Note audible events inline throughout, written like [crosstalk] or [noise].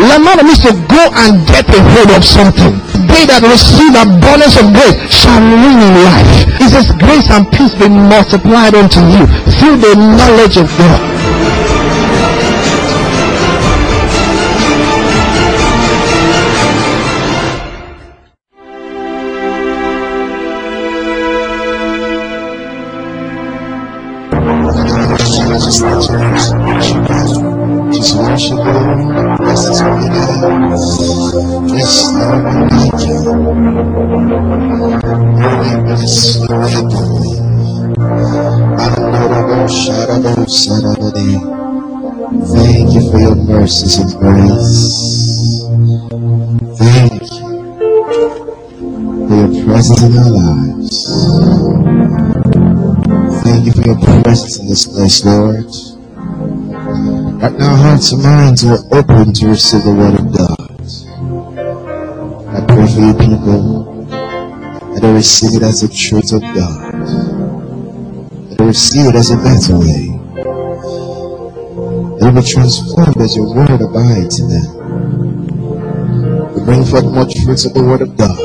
Lambano means to go and get a hold of something. They that receive the abundance of grace shall reign in life. It says, Grace and peace be multiplied unto you through the knowledge of God. Place, Lord. Right now, hearts and minds are open to receive the word of God. I pray for you people that they receive it as the truth of God. That they receive it as a better way. That will be transformed as your word abides in them. We bring forth much fruits of the word of God.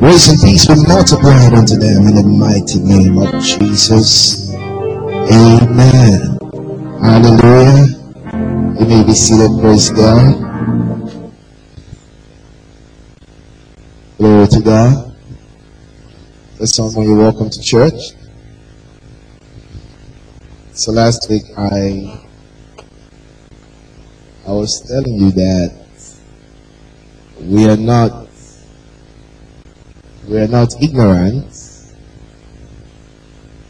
Grace and peace be multiplied unto them in the mighty name of Jesus. Amen. Hallelujah. You may be seated, praise God. Glory to God. First someone you're welcome to church. So last week I I was telling you that we are not we are not ignorant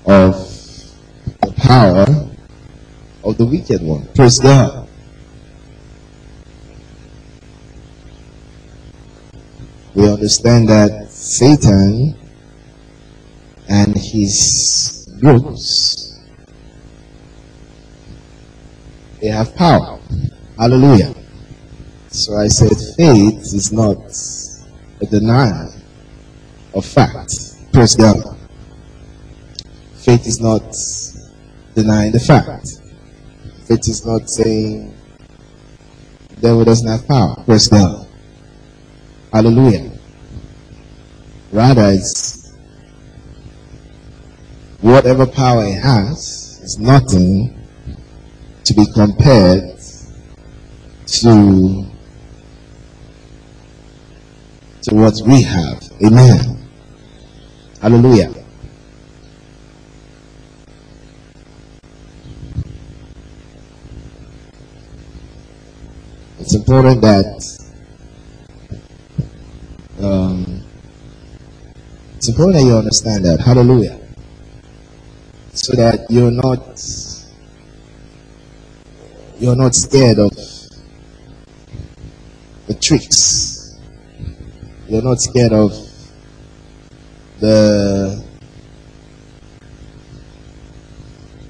of power of the wicked one. Praise God. We understand that Satan and his groups they have power. Hallelujah. So I said faith is not a denial of fact. Praise God. Faith is not denying the fact. Faith is not saying the devil doesn't have power. Praise God. Hallelujah. Rather, it's whatever power it has is nothing to be compared to to what we have. Amen. Hallelujah. It's important that um, it's important that you understand that. Hallelujah. So that you're not you're not scared of the tricks. You're not scared of the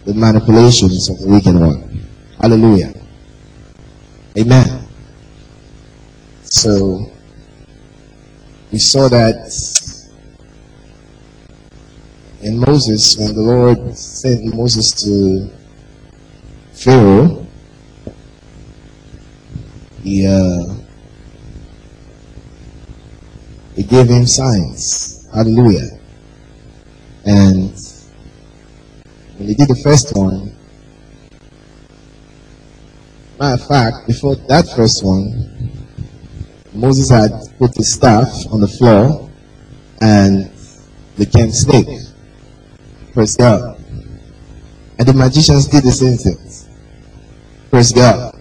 the manipulations of the wicked one. Hallelujah. Amen. So we saw that in Moses when the Lord sent Moses to Pharaoh, he uh, he gave him signs. Hallelujah. And when he did the first one, matter of fact, before that first one, Moses had put his staff on the floor and became snake. Praise God. And the magicians did the same thing. Praise God.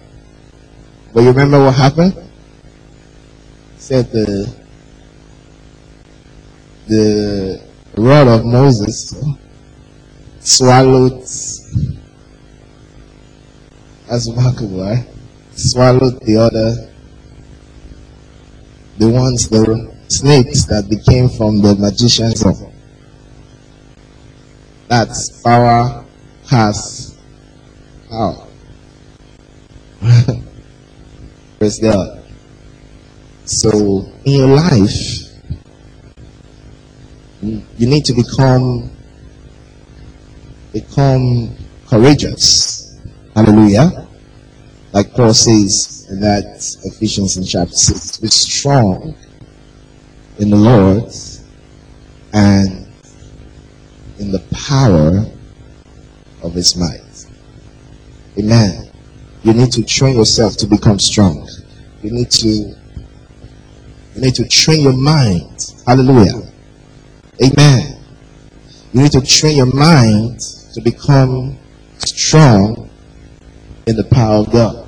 But you remember what happened? Said the the rod of Moses swallowed that's remarkable, right? swallowed the other, the ones, the snakes that became from the magician's of that power has power. [laughs] Praise God. So in your life, you need to become become courageous. Hallelujah. Like Paul says in that Ephesians in chapter 6, be strong in the Lord and in the power of his might. Amen. You need to train yourself to become strong. You need to you need to train your mind. Hallelujah. Amen. You need to train your mind to become strong in the power of God.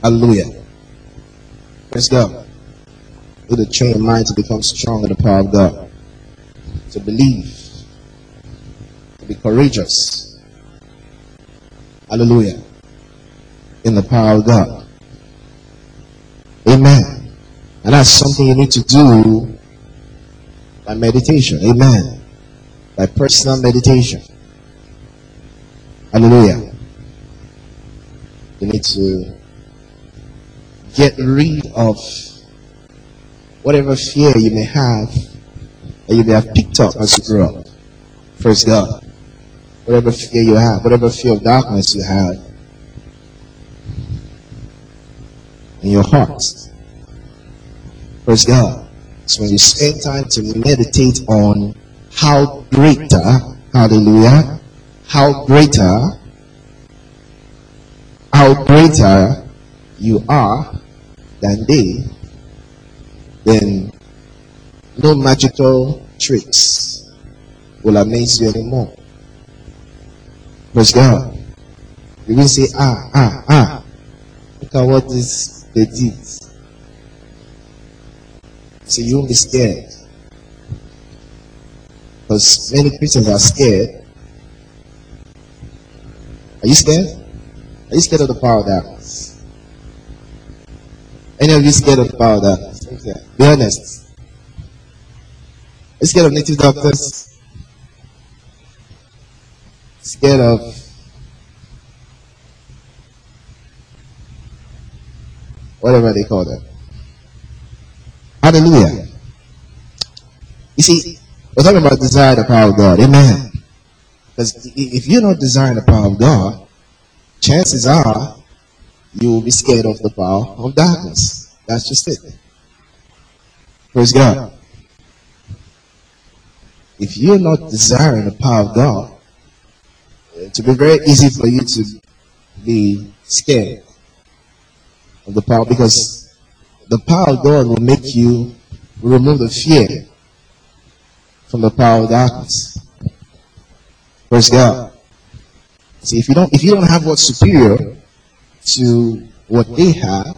Hallelujah. Praise God. To train your mind to become strong in the power of God. To believe. To be courageous. Hallelujah. In the power of God. Amen. And that's something you need to do by meditation. Amen. By personal meditation. Hallelujah. You need to get rid of whatever fear you may have that you may have picked up as you grow up. Praise God. Whatever fear you have, whatever fear of darkness you have in your heart. Praise God. So when you spend time to meditate on how greater, hallelujah, how greater, how greater you are than they, then no magical tricks will amaze you anymore. Praise God. You will say, ah, ah, ah. Look at what this they did. So you won't be scared. Because many Christians are scared. Are you scared? Are you scared of the power of darkness? Any of you scared of the power of darkness? Okay. Be honest. Are you scared of native doctors? Scared of whatever they call them. Hallelujah. You see, we're talking about desire the power of God. Amen. Because if you're not desiring the power of God, chances are you will be scared of the power of darkness. That's just it. Praise God. If you're not desiring the power of God, it will be very easy for you to be scared of the power because the power of God will make you remove the fear from the power of darkness. Praise God. See, if you don't, if you don't have what's superior to what they have,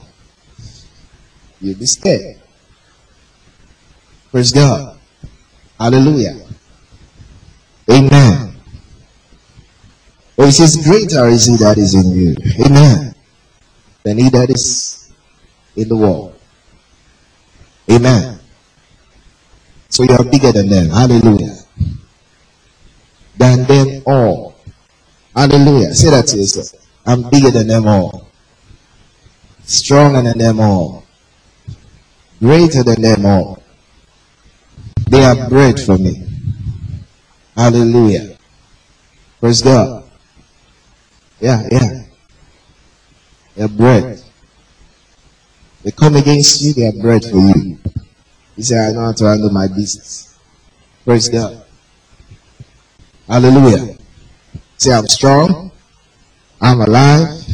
you'll be scared. Praise God. Hallelujah. Amen. Well, he says, greater is he that is in you. Amen. Than he that is in the world. Amen. So you are bigger than them. Hallelujah. Than them all. Hallelujah. Say that to yourself. I'm bigger than them all. Stronger than them all. Greater than them all. They are bread for me. Hallelujah. Praise God. Yeah, yeah. They're bread. They come against you, they are bread for you. He said, I know how to handle my business. Praise God. Hallelujah. Say, I'm strong. I'm alive.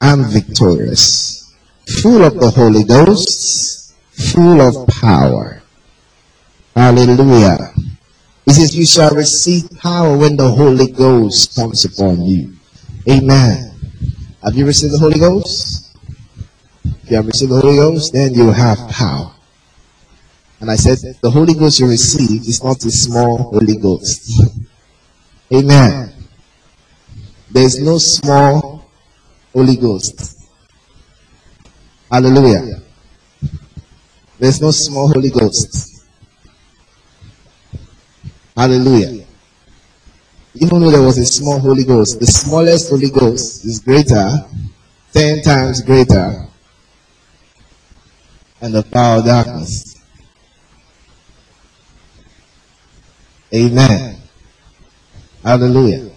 I'm victorious. Full of the Holy Ghost. Full of power. Hallelujah. He says, You shall receive power when the Holy Ghost comes upon you. Amen. Have you received the Holy Ghost? If you have received the Holy Ghost, then you have power. And I said, the Holy Ghost you receive is not a small Holy Ghost. [laughs] Amen. There is no small Holy Ghost. Hallelujah. There's no small Holy Ghost. Hallelujah. Even though there was a small Holy Ghost, the smallest Holy Ghost is greater, ten times greater, and the power of darkness. Amen. Hallelujah.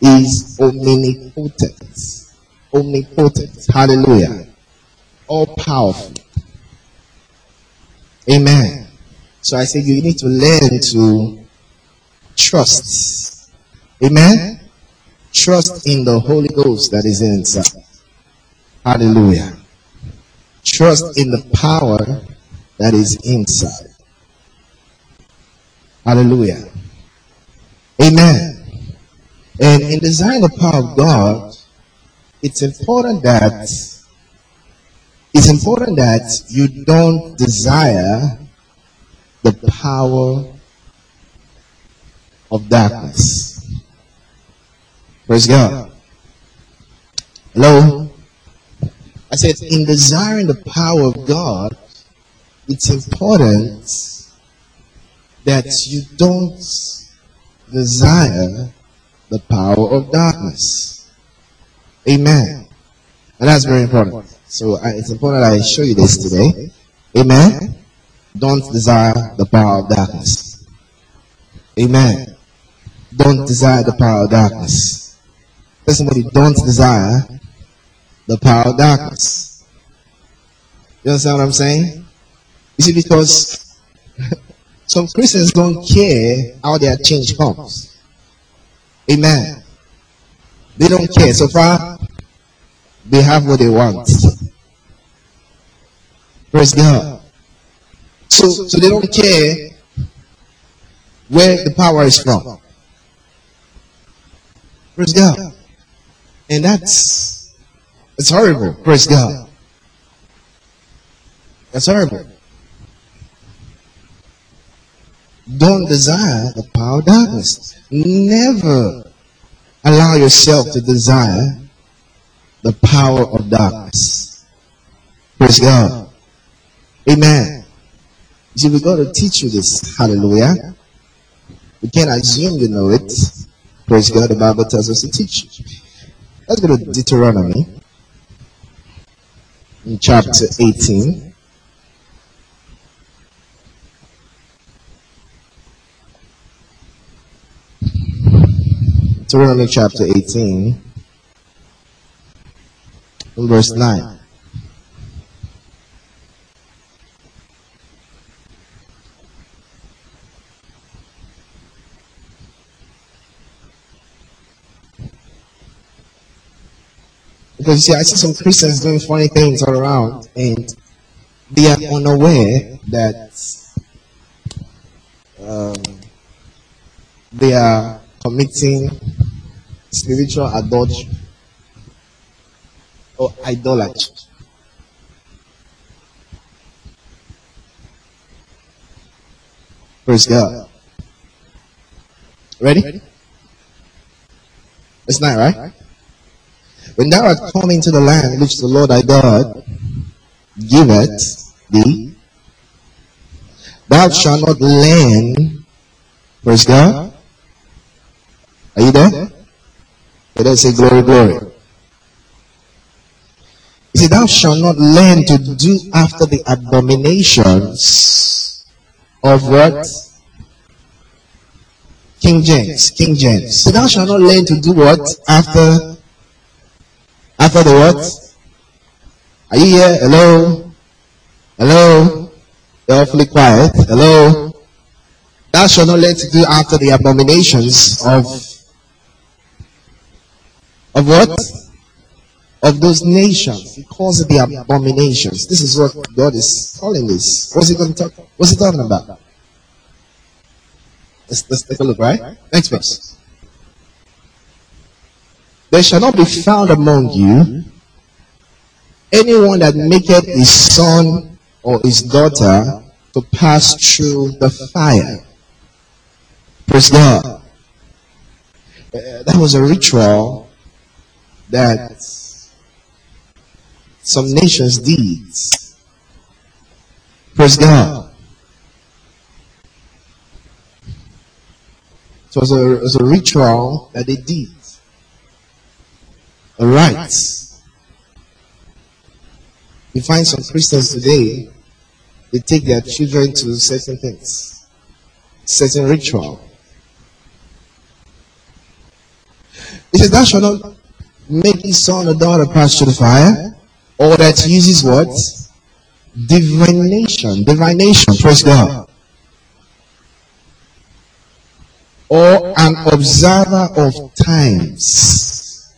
Is omnipotent. Omnipotent. Hallelujah. All powerful. Amen. So I say you need to learn to trust. Amen. Trust in the Holy Ghost that is inside. Hallelujah. Trust in the power that is inside. Hallelujah. Amen. And in desiring the power of God, it's important that it's important that you don't desire the power of darkness. Praise God. Hello? I said, in desiring the power of God, it's important that you don't desire the power of darkness. Amen. And that's very important. So uh, it's important that I show you this today. Amen. Don't desire the power of darkness. Amen. Don't desire the power of darkness. Tell somebody, don't desire the power of darkness. You understand what I'm saying? You see, because [laughs] some Christians don't care how their change comes. Amen. They don't care. So far, they have what they want. Praise God. So, so they don't care where the power is from. Praise God. And that's, it's horrible. Praise God. That's horrible. Don't desire the power of darkness. Never allow yourself to desire the power of darkness. Praise God. Amen. See, we're going to teach you this. Hallelujah. We can't assume you know it. Praise God. The Bible tells us to teach you. Let's go to Deuteronomy in chapter 18. Deuteronomy chapter 18, verse 9. Because you see, I see some Christians doing funny things all around, and they are unaware that um, they are committing spiritual adultery or oh, idolatry. Praise God. Ready? It's not right? When thou art come into the land which the Lord thy God giveth thee, thou shalt not learn, praise God. Are you there? Let us say glory, glory. He said, Thou shalt not learn to do after the abominations of what? King James. King James. So thou shalt not learn to do what? After after the what? Are you here? Hello? Hello? You're awfully quiet. Hello? Thou shalt not learn to do after the abominations of of what? Of those nations. He calls it the abominations. This is what God is calling this. What's he going to talk? What's he talking about? Let's, let's take a look, right? Next verse. There shall not be found among you anyone that maketh his son or his daughter to pass through the fire. Praise God. Uh, that was a ritual that some nations did. Praise God. It was a, it was a ritual that they did. A rite. You find some Christians today, they take their children to certain things, certain ritual. He says, Thou shalt not make his son or daughter pass through the fire, or that uses what? Divination. Divination. Praise God. Or an observer of times.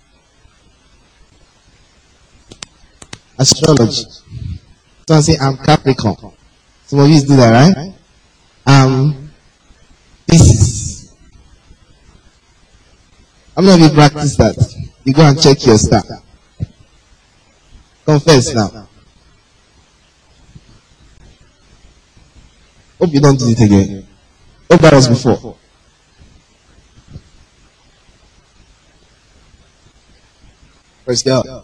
Astrology. Someone say, I'm Capricorn. Some of you do that, right? Um, Pisces. How many of you practice that? You go and check your star. Confess now. Hope you don't do it again. Hope that was before. Praise God. Are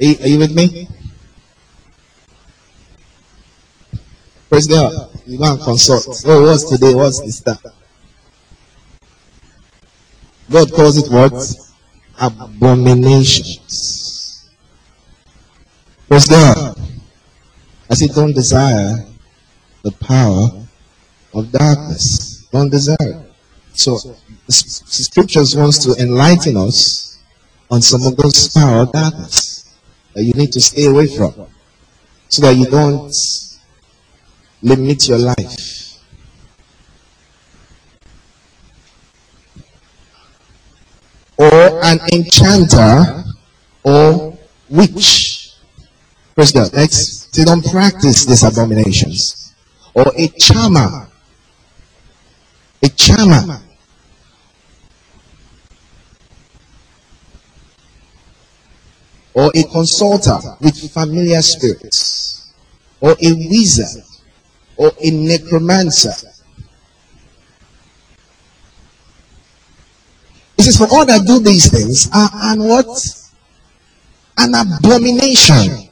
you, are you with me? Praise God. You go and consult. Oh, what's today? What's the star? God calls it what? Abominations. Praise God. I say, don't desire the power of darkness. Don't desire it. So, the scriptures wants to enlighten us on some of those power of darkness that you need to stay away from so that you don't limit your life. or an enchanter or witch. Praise God. Next, they don't practice these abominations. Or a charmer. A charmer. Or a consulter with familiar spirits. Or a wizard. Or a necromancer He says, For all that do these things are and what? An abomination.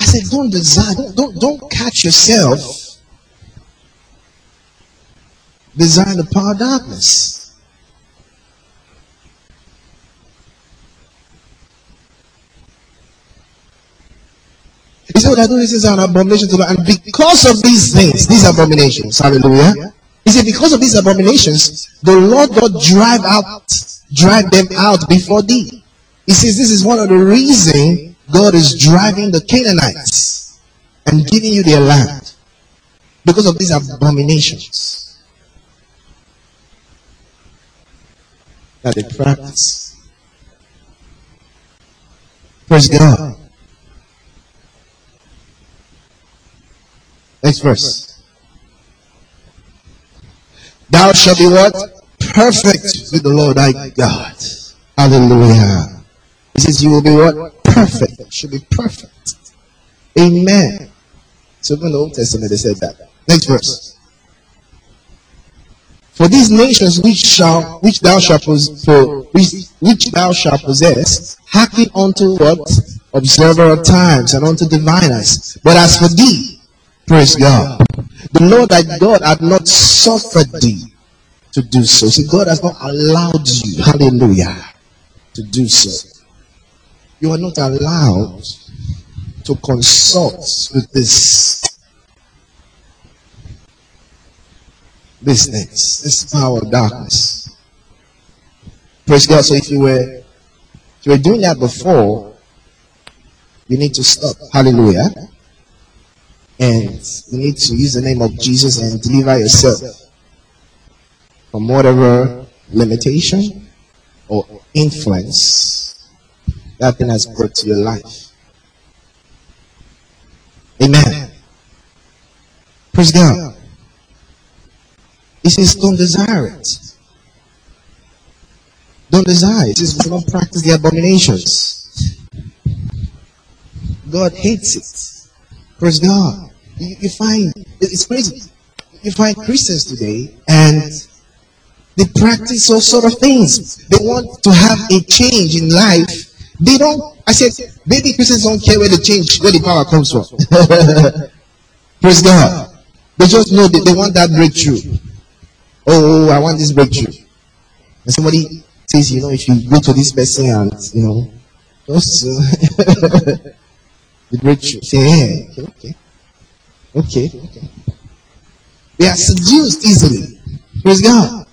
I said, Don't desire, don't, don't, don't catch yourself desiring the power of darkness. He said, What I do this is an abomination to God. And because of these things, these abominations, hallelujah. He said, because of these abominations, the Lord God drive out, drive them out before thee. He says, this is one of the reasons God is driving the Canaanites and giving you their land. Because of these abominations that they practice. Praise God. Next verse. Thou shalt be what? Perfect with the Lord thy God. Hallelujah. He says you will be what? Perfect. Should be perfect. Amen. So in the Old Testament they said that. Next verse. For these nations which shall which thou shalt possess, which, which thou shalt possess, hearken unto what? Observer of times and unto diviners. But as for thee, praise God. The Lord thy God had not suffered thee to do so. See, God has not allowed you, hallelujah, to do so. You are not allowed to consult with this things, this power of darkness. Praise God. So if you were if you were doing that before, you need to stop. Hallelujah. And you need to use the name of Jesus and deliver yourself from whatever limitation or influence that thing has brought to your life. Amen. Praise God. He says, don't desire it. Don't desire it. He says, don't practice the abominations. God hates it. Praise God. You, you find, it's crazy. You find Christians today and They practice all sort of things. They want to have a change in life. They don't, I said, maybe Christians don't care where the change, where the power comes from. [laughs] Praise God. They just know that they want that breakthrough. Oh, oh, I want this breakthrough. And somebody says, you know, if you go to this person and, you know, just, [laughs] the breakthrough. Say, yeah, okay, okay, okay. They are seduced easily. Praise God.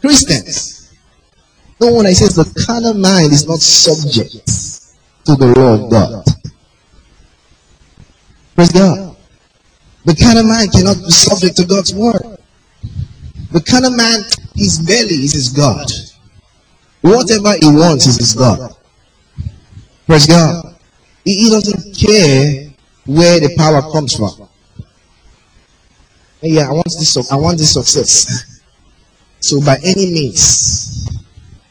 Christians. No one I says the carnal mind is not subject to the law of God. Praise God. The carnal mind cannot be subject to God's word. The carnal man, his belly is his God. Whatever he wants is his God. Praise God. He, doesn't care where the power comes from. Yeah, I want this. I want this success. [laughs] So by any means,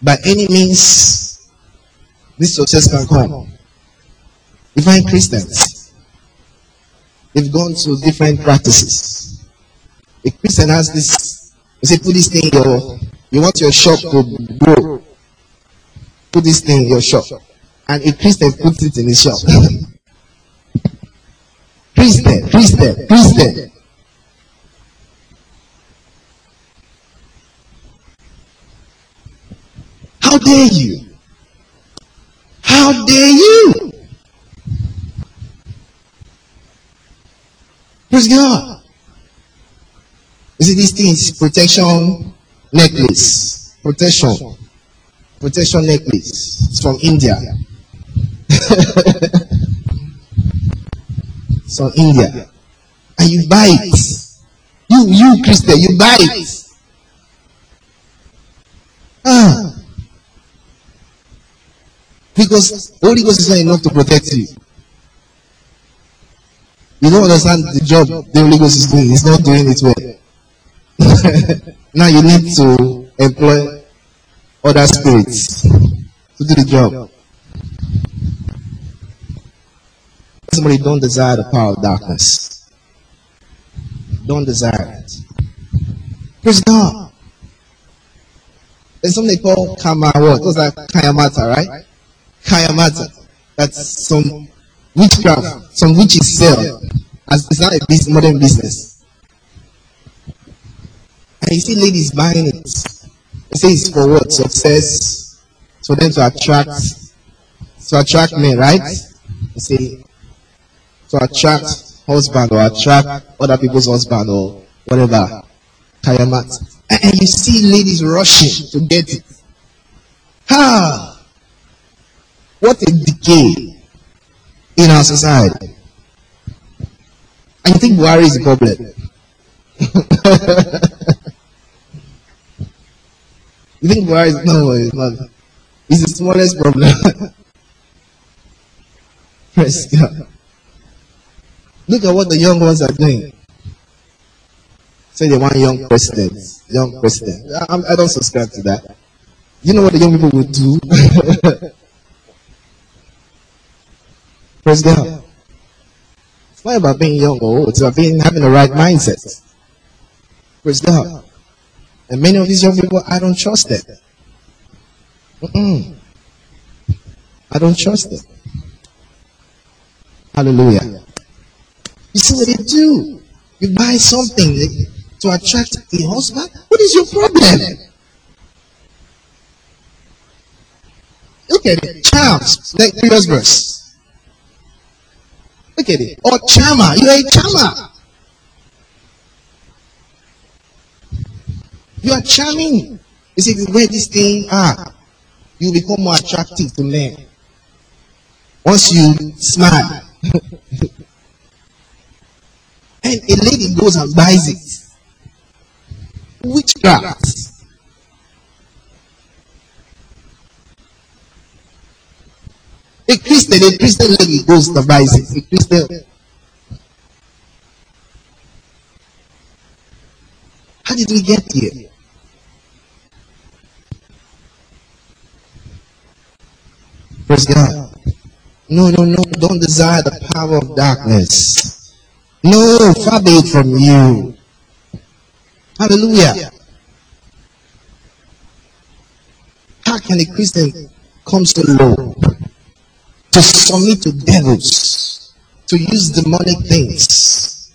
by any means, this success can come. You find Christians, they've gone to different practices. A Christian has this, you say, put this thing in your, you want your shop to grow. Put this thing in your shop. And a Christian puts it in his shop. [laughs] Christian, Christian, Christian. How dare you? How dare you? Praise God. You see, these things protection necklace. Protection. Protection necklace. It's from India. it's [laughs] from India. And you buy it. You, you Christian, you buy it. Ah. Because Holy Ghost is not enough to protect you. You don't understand the job the Holy Ghost is doing. He's not doing it well. [laughs] now you need to employ other spirits to do the job. Somebody don't desire the power of darkness. Don't desire it. Praise God. There's something they call karma what? Those are kayamata, right? Kayamata. That's some witchcraft, some witches sell. As it's not a modern business. And you see ladies buying it. They say it's for what? Success. For them to attract to attract men, right? They say to attract husband or attract other people's husband or whatever. Kayamat. And you see ladies rushing to get it. Ha! What a decay in our society. And you think Buhari is the problem? [laughs] you think Buhari is no, it's not. It's the smallest problem. [laughs] Praise God. Look at what the young ones are doing. Say they want young president. Young president. I, I don't subscribe to that. You know what the young people will do? [laughs] Praise God. It's not about being young or old. It's about being having the right mindset. Praise God. And many of these young people, I don't trust them. Mm-mm. I don't trust them. Hallelujah. You see what they do? You buy something to attract a husband. What is your problem? Look at it. Charms, like previous verse. Look at it. Or charmer. You're a charmer. You are charming. You see, wear this thing, ah, you become more attractive to men. Once you smile. [laughs] and a lady goes and buys it. Witchcraft. A Christian, a Christian lady goes to buy it. A Christian. How did we get here? Praise God. No, no, no. Don't desire the power of darkness. No, far be it from you. Hallelujah. How can a Christian come so low to submit to devils, to use demonic things?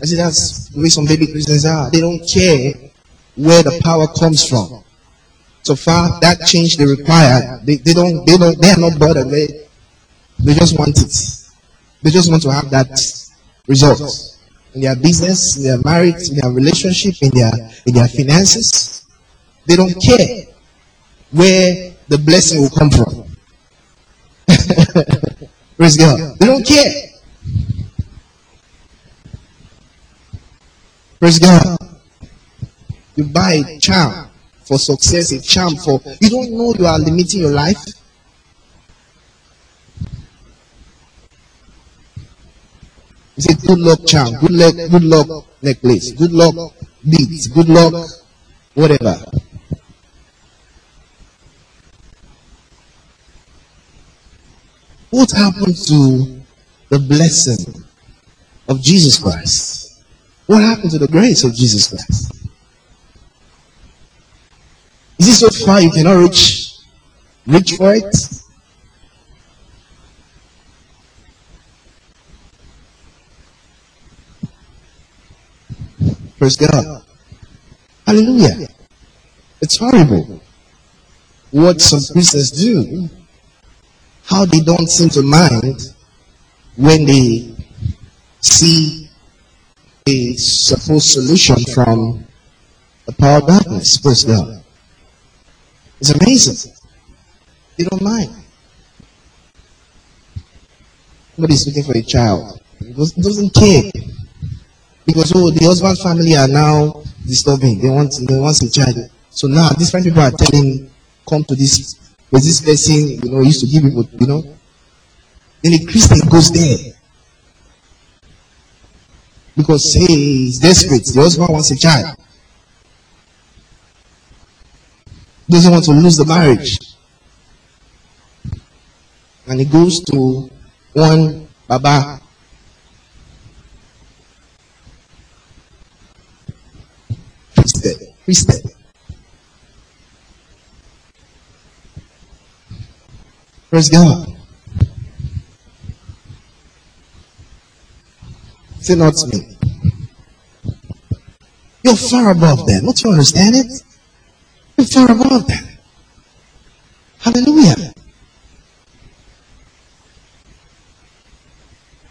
I see that's the way some baby Christians are. They don't care where the power comes from. So far, that change they require, they, they don't, they don't, they are not bothered. They, they just want it. They just want to have that result in their business, in their marriage, in their relationship, in their in their finances. They don't care where the blessing will come from. [laughs] Praise God. They don't care. Praise God. You buy a charm for success, a charm for you don't know you are limiting your life. It's a good luck charm, good luck, good luck necklace, good luck beads, good luck, whatever. What happened to the blessing of Jesus Christ? What happened to the grace of Jesus Christ? Is it so far you cannot reach reach for it? Praise God. Hallelujah. It's horrible what some Christians do. How they don't seem to mind when they see a supposed solution from the power of darkness. Praise God. It's amazing. They don't mind. Nobody's looking for a child. He doesn't care. Because oh, the husband family are now disturbing. They want they want a child. So now different people are telling, come to this. There's this person, you know, used to give people, you know. Then a Christian goes there. Because hey, he's desperate. The husband wants a child. Doesn't want to lose the marriage. And he goes to one Baba Christian. Christian. Praise God. Say not me. You're far above them. Don't you understand it? You're far above them. Hallelujah.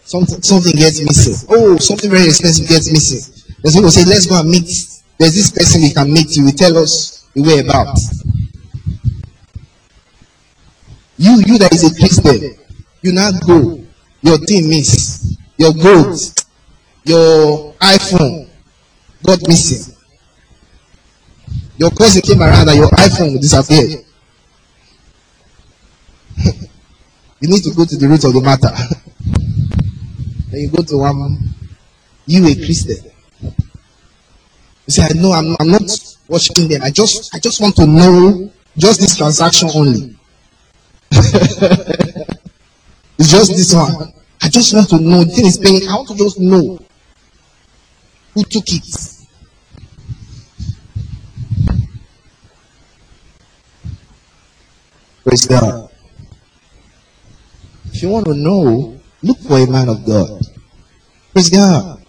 Something, something gets missing. Oh, something very expensive gets missing. There's people say, let's go and meet there's this person we can meet. You tell us the way about. You, you that is a Christian, you not go. Your thing miss. Your gold, your iPhone got missing. Your cousin came around and your iPhone disappeared. [laughs] you need to go to the root of the matter. [laughs] then you go to one, you a Christian. You say, I know I'm, I'm not watching them. I just I just want to know just this transaction only. [laughs] it's just this one. I just want to know. The thing is paying. I want to just know who took it. Praise God. If you want to know, look for a man of God. Praise God.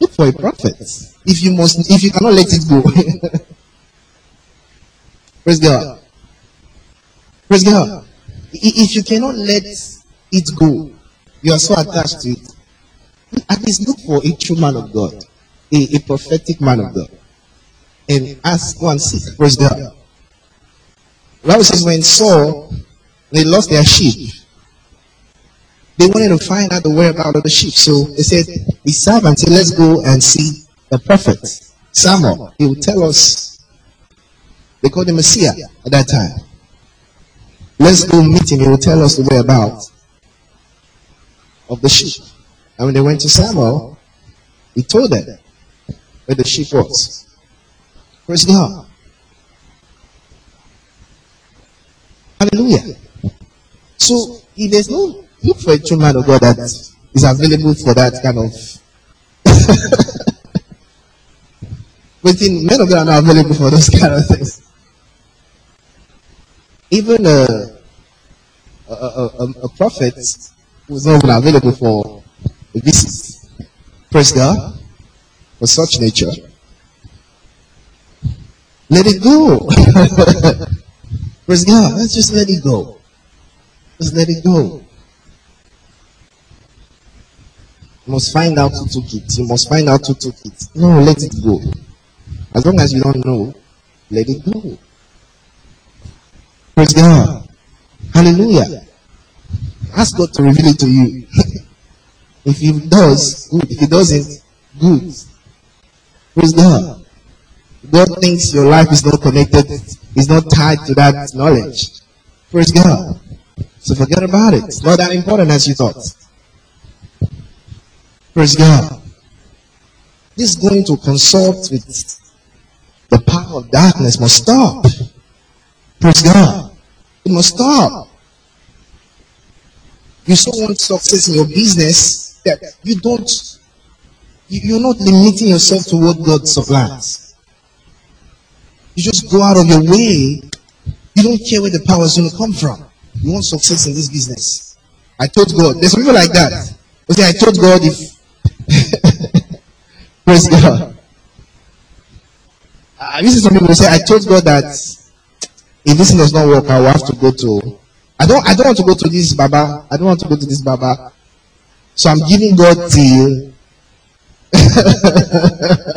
Look for a prophet. If you must, if you cannot let it go. [laughs] Praise God. Praise God. If you cannot let it go, you are so attached to it. At least look for a true man of God, a, a prophetic man of God, and ask one seek. Praise God. The Bible says when Saul they lost their sheep, they wanted to find out the whereabouts of the sheep. So they said, the servant said, let's go and see the prophet Samuel. He will tell us. They called him Messiah at that time. Let's go meet him. He will tell us the whereabouts of the sheep. And when they went to Samuel, he told them where the sheep was. Praise God. Hallelujah. So if there's no look for a true man of God that is available for that kind of. [laughs] but men of God are not available for those kind of things. Even a, a, a, a prophet who's not available for a visit. Praise God for such nature. Let it go. [laughs] Praise God. Let's just let it go. Just let it go. You must find out who took it. You must find out who took it. No, let it go. As long as you don't know, let it go. Praise God. Hallelujah. Ask God to reveal it to you. [laughs] if He does, good. If He doesn't, good. Praise God. God thinks your life is not connected, is not tied to that knowledge. Praise God. So forget about it. It's not that important as you thought. Praise God. This going to consult with the power of darkness must stop. Praise God. It must stop. You so want success in your business that you don't, you're not limiting yourself to what God supplies. You just go out of your way. You don't care where the power is going to come from. You want success in this business. I told God, there's people like that. Okay, I told God if, [laughs] praise God. I to some people say, I told God that if this does not work, I will have to go to I don't I don't want to go to this Baba. I don't want to go to this Baba. So I'm giving God till [laughs]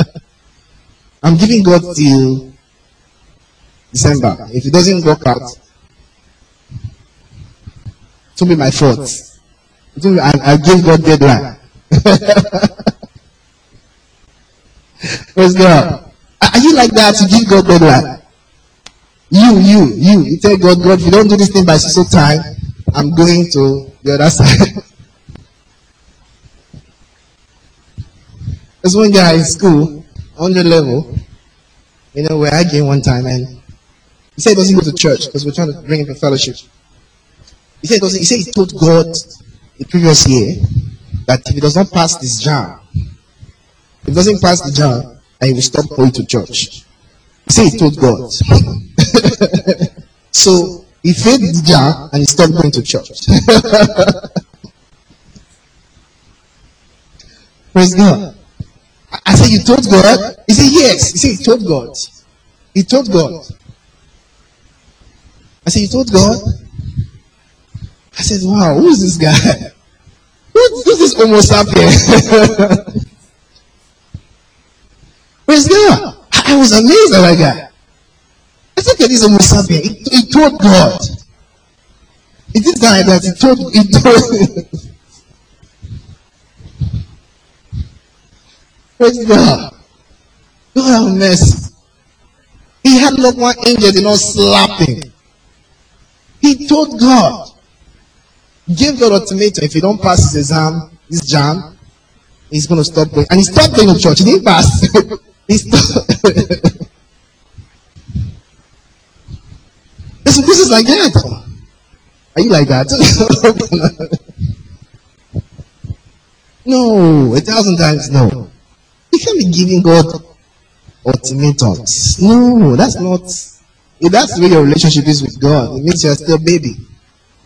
I'm giving God till December. If it doesn't work out, it will be my fault. I, I give God deadline. [laughs] Praise God. Are you like that to give God deadline? You, you, you. You tell God, God, if you don't do this thing by so time, I'm going to the other side. There's one guy in school, 100 level, you know, I came one time and he said he doesn't go to church because we're trying to bring him to fellowship. He said he said he told God the previous year that if he does not pass this JAMB, if he doesn't pass the JAMB, and he will stop going to church. He said he told God. [laughs] so he failed the JAMB and he stopped going to church. [laughs] Praise God. I said, You told God? He said, Yes. He said, He told God. He told God. I said, You told God? I said, Wow, who is this guy? [laughs] Who's this Homo sapien? [laughs] Where's God. I was amazed at that guy. I said, okay, this Homo sapien. He, he told God. It is like that. He told, he told. [laughs] Praise God. God have mercy. He had not one angel did not slap him. He told God, give God ultimatum. If you don't pass his exam, this JAMB, he's going to stop going. And he stopped going to church. He didn't pass. [laughs] he stopped. [laughs] Some Christians like that. Are you like that? [laughs] no, a thousand times no. You can't be giving God ultimatums. No, that's not. If that's the way your relationship is with God, it means you're still a baby.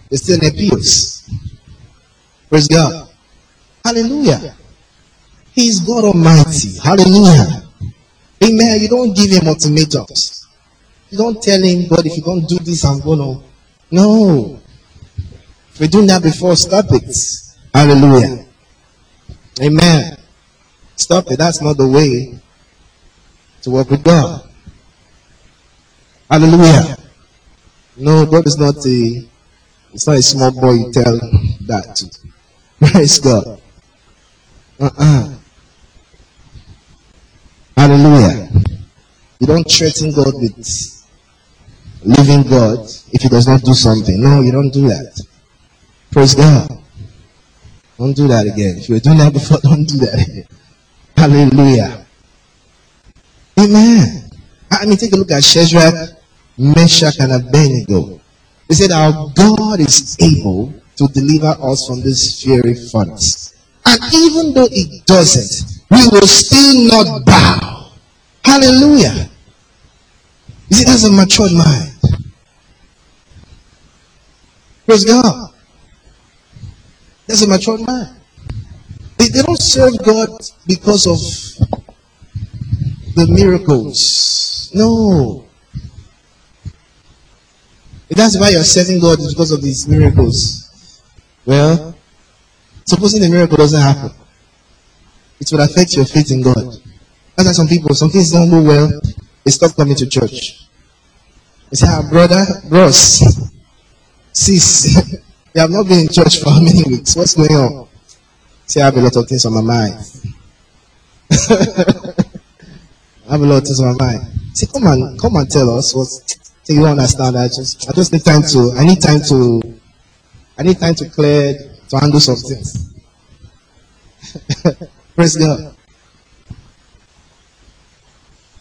You're still an abuse. Praise God. Hallelujah. He is God Almighty. Hallelujah. Amen. You don't give him ultimatums. You don't tell him, God, if you don't do this, I'm gonna. No. If you're doing that before, stop it. Hallelujah. Amen. Stop it. That's not the way to work with God. Hallelujah. No, God is not a it's not a small boy you tell that to. [laughs] Praise God. Uh-uh. Hallelujah. You don't threaten God with leaving God if he does not do something. No, you don't do that. Praise God. Don't do that again. If you were doing that before, [laughs] don't do that again. Hallelujah. Amen. I mean, take a look at Shadrach, Meshach, and Abednego. They said, Our God is able to deliver us from this fiery furnace. And even though it doesn't, we will still not bow. Hallelujah. You see, that's a matured mind. Praise God. That's a matured mind. They, they don't serve God because of the miracles. No. That's why you're serving God is because of these miracles. Well, supposing the miracle doesn't happen, it will affect your faith in God. That's why some people, some things don't go well, they stop coming to church. They say, ah, brother, bros, sis, [laughs] you have not been in church for how many weeks? What's going on? Say, I have a lot of things on my mind. [laughs] I have a lot of things on my mind. Say, come and come and tell us what so you understand. I just I just need time to I need time to I need time to clear to handle some things. [laughs] Praise God.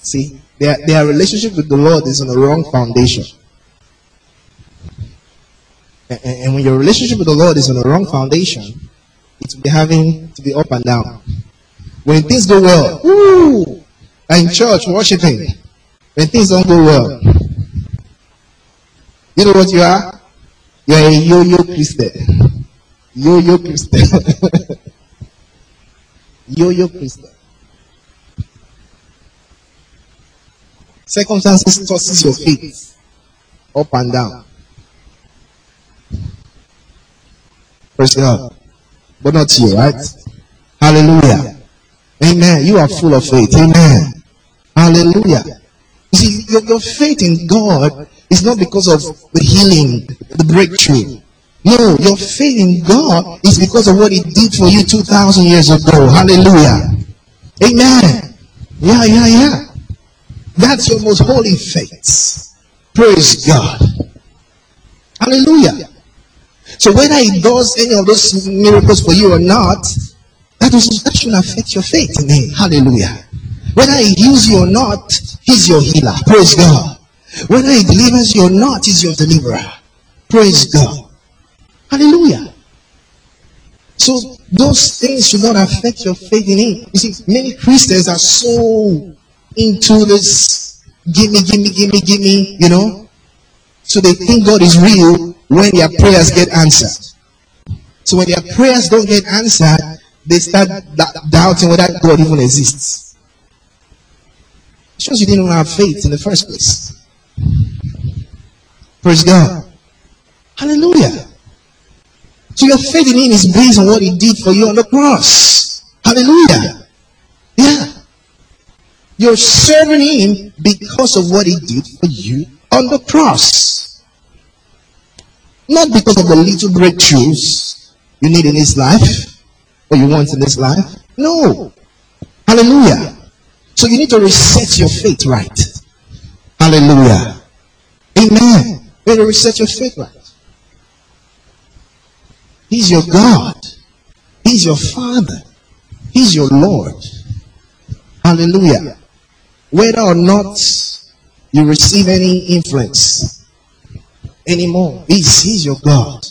See, their, their relationship with the Lord is on a wrong foundation. And, and when your relationship with the Lord is on a wrong foundation, it will be having to be up and down. When things go well, woo, in church worshiping. When things don't go well, you know what you are? You are a yo-yo Christian. Yo-yo Christian. [laughs] yo-yo Christian. Circumstances tosses your feet up and down. Praise God. But not you, right? Hallelujah. Amen. You are full of faith. Amen. Hallelujah. You see, your, your faith in God is not because of the healing, the breakthrough. No, your faith in God is because of what He did for you 2,000 years ago. Hallelujah. Amen. Yeah, yeah, yeah. That's your most holy faith. Praise God. Hallelujah. So whether He does any of those miracles for you or not, that, is, that shouldn't affect your faith in Him. Hallelujah. Whether He heals you or not, He's your healer. Praise God. Whether He delivers you or not, He's your deliverer. Praise God. Hallelujah. So those things should not affect your faith in Him. You see, many Christians are so into this gimme, gimme, gimme, gimme, you know. So they think God is real when their prayers get answered. So when their prayers don't get answered, they start doubting whether God even exists. It shows you didn't have faith in the first place. Praise God. Hallelujah. So your faith in Him is based on what He did for you on the cross. Hallelujah. Yeah. You're serving Him because of what He did for you on the cross. Not because of the little breakthroughs you need in His life or you want in His life. No. Hallelujah. So you need to reset your faith right. Hallelujah. Amen. You need reset your faith right. He's your God. He's your Father. He's your Lord. Hallelujah. Whether or not you receive any influence anymore, He's, he's your God.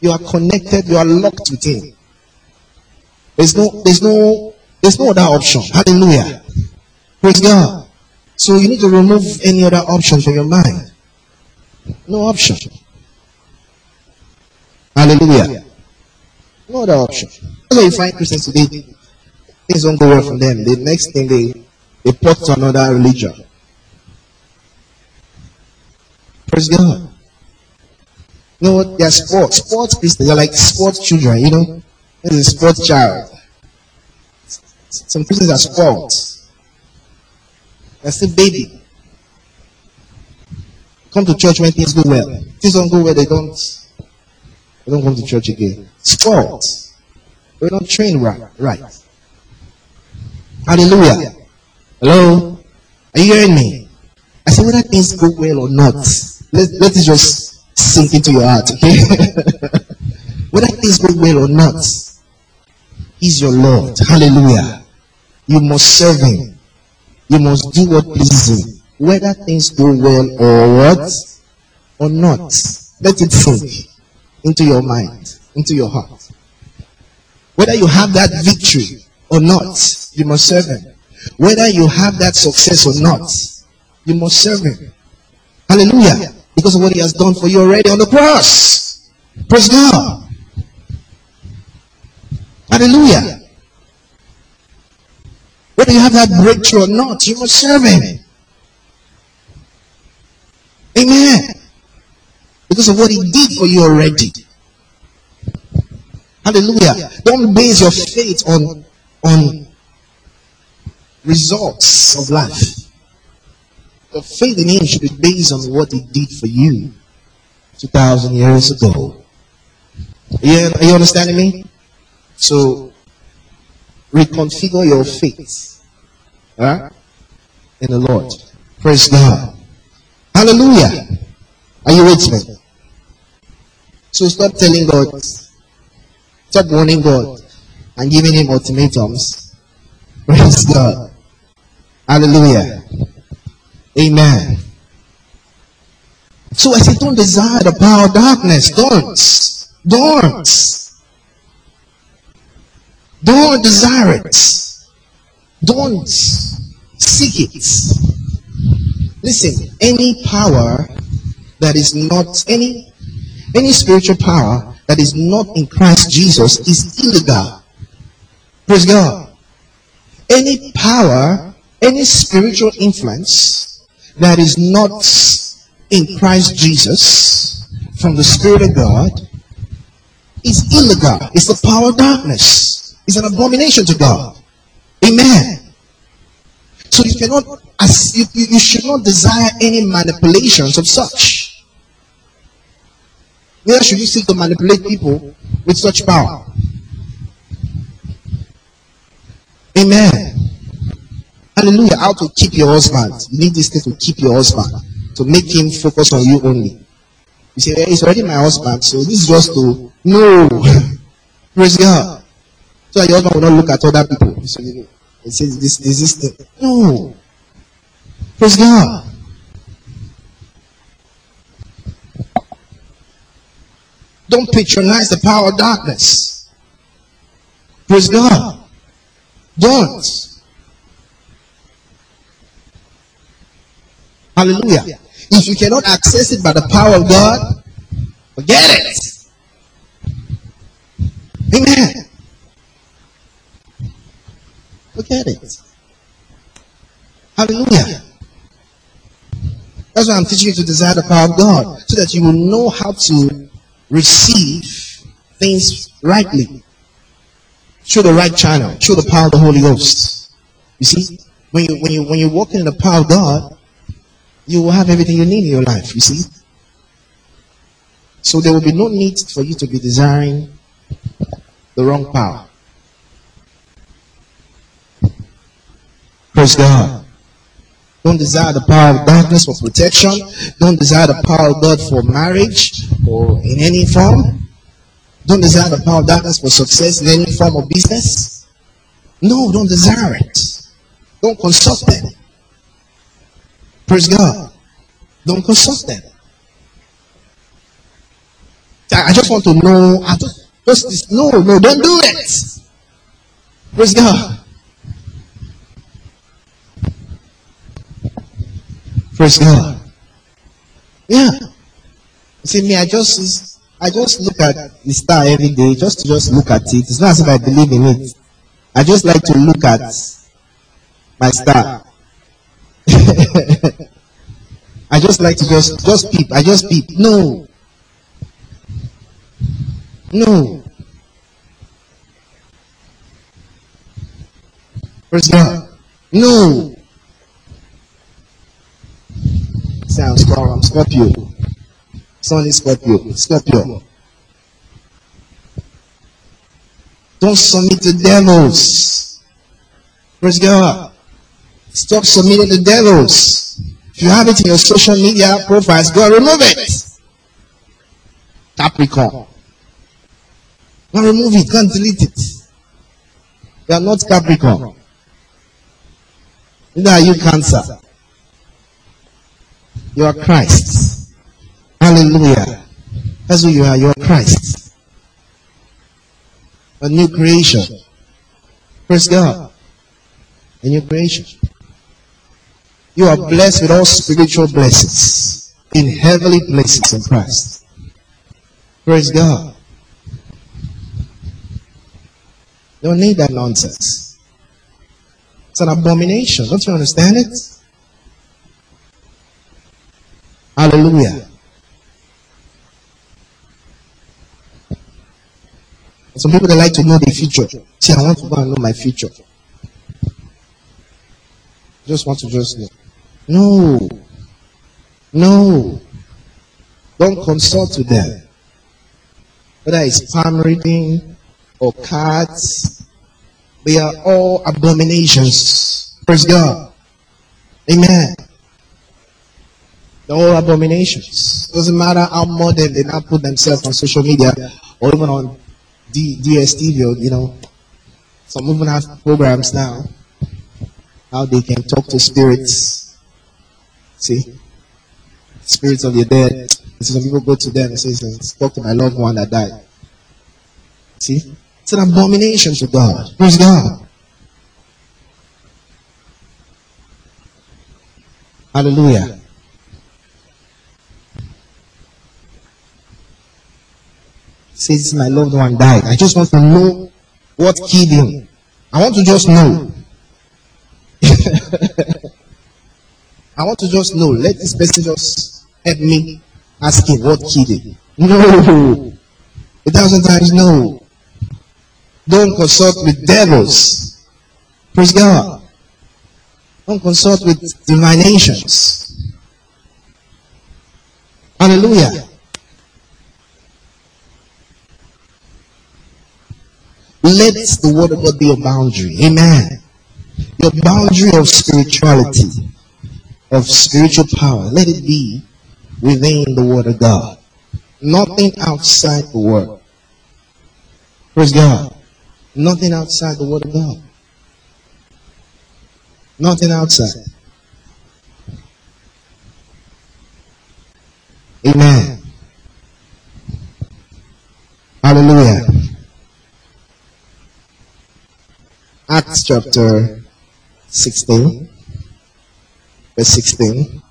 You are connected, you are locked with Him. There's no, there's no, there's no other option. Hallelujah. Praise God. So you need to remove any other option from your mind. No option. Hallelujah. No other option. That's you find Christians today, things don't go well for them. The next thing they, they port to another religion. Praise God. You know what? They're sports. Sports Christians. They're like sports children, you know. This is a sports child. Some Christians are sports. They're still baby. Come to church when things go well. Things don't go well, they don't they don't come to church again. Sports. We don't train right. right. Hallelujah. Hello? Are you hearing me? I said whether things go well or not, let, let it just sink into your heart, okay? [laughs] whether things go well or not, He's your Lord. Hallelujah. You must serve Him. You must do what pleases Him. Whether things go well or what or not. Let it sink into your mind. into your heart. Whether you have that victory or not, you must serve him. Whether you have that success or not, you must serve him. Hallelujah. Because of what he has done for you already on the cross. Praise God. Hallelujah. Whether you have that breakthrough or not, you must serve him. Amen. Because of what he did for you already. Hallelujah. Don't base your faith on, on results of life. Your faith in him should be based on what he did for you 2,000 years ago. You, are you understanding me? So, reconfigure your faith huh? in the Lord. Praise God. Hallelujah. Are you with me? So stop telling God, stop warning God and giving him ultimatums. [laughs] Praise God. Hallelujah. Amen. So I say, don't desire the power of darkness. Don't. Don't. Don't desire it. Don't seek it. Listen, any power that is not any any spiritual power that is not in Christ Jesus is illegal. Praise God. Any power, any spiritual influence that is not in Christ Jesus from the Spirit of God is illegal. It's the power of darkness. It's an abomination to God. Amen. So you cannot, as you, you should not desire any manipulations of such. Neither should you seek to manipulate people with such power. Amen. Hallelujah. How to keep your husband. You need this thing to keep your husband. To make him focus on you only. You say, it's already my husband, so this is just to no. [laughs] Praise God. So your husband will not look at other people. So, it says this, this, this thing. No. Praise God. Don't patronize the power of darkness. Praise God. Don't. Hallelujah. If you cannot access it by the power of God, forget it. Amen. Forget it. Hallelujah. That's why I'm teaching you to desire the power of God, so that you will know how to receive things rightly. Through the right channel, through the power of the Holy Ghost. You see, when you when you when you walk in the power of God, you will have everything you need in your life. You see. So there will be no need for you to be desiring the wrong power. Praise God. Don't desire the power of darkness for protection. Don't desire the power of God for marriage or in any form. Don't desire the power of darkness for success in any form of business. No, don't desire it. Don't consult them. Praise God. Don't consult them. I just want to know. I just, just no, no, don't do it. Praise God. Praise God. Yeah. See me, I just I just look at the star every day, just to just look at it. It's not as if I believe in it. I just like to look at my star. [laughs] I just like to just just peep. I just peep. No. No. Praise God. No. Say I'm Scorpio. I'm Scorpio. Is Scorpio. Scorpio. Don't submit to devils. Praise God. Stop submitting to devils. If you have it in your social media profiles, go remove it. Capricorn. Go remove it. Can't delete it. You are not Capricorn. Neither are you Cancer. You are Christ. Hallelujah. That's who you are. You are Christ. A new creation. Praise God. A new creation. You are blessed with all spiritual blessings in heavenly places in Christ. Praise God. Don't need that nonsense. It's an abomination. Don't you understand it? Hallelujah. Some people they like to know the future. See, I want to go and know my future. Just want to just know. No. No. Don't consult with them. Whether it's palm reading or cards, they are all abominations. Praise God. Amen. They're all abominations. Doesn't matter how modern they now put themselves on social media or even on D- DSTV, you know. Some even have programs now how they can talk to spirits. See? Spirits of the dead. some people go to them and say, Talk to my loved one that died. See? It's an abomination to God. Praise God. Hallelujah. Says my loved one died. I just want to know what killed him. I want to just know. [laughs] I want to just know. Let this person just help me ask him what killed him. No. A thousand times no. Don't consult with devils. Praise God. Don't consult with divinations. Hallelujah. Let the word of God be your boundary. Amen. Your boundary of spirituality, of spiritual power, let it be within the word of God. Nothing outside the word. Praise God. Nothing outside the word of God. Nothing outside. Amen. Hallelujah. Acts chapter 16, verse 16.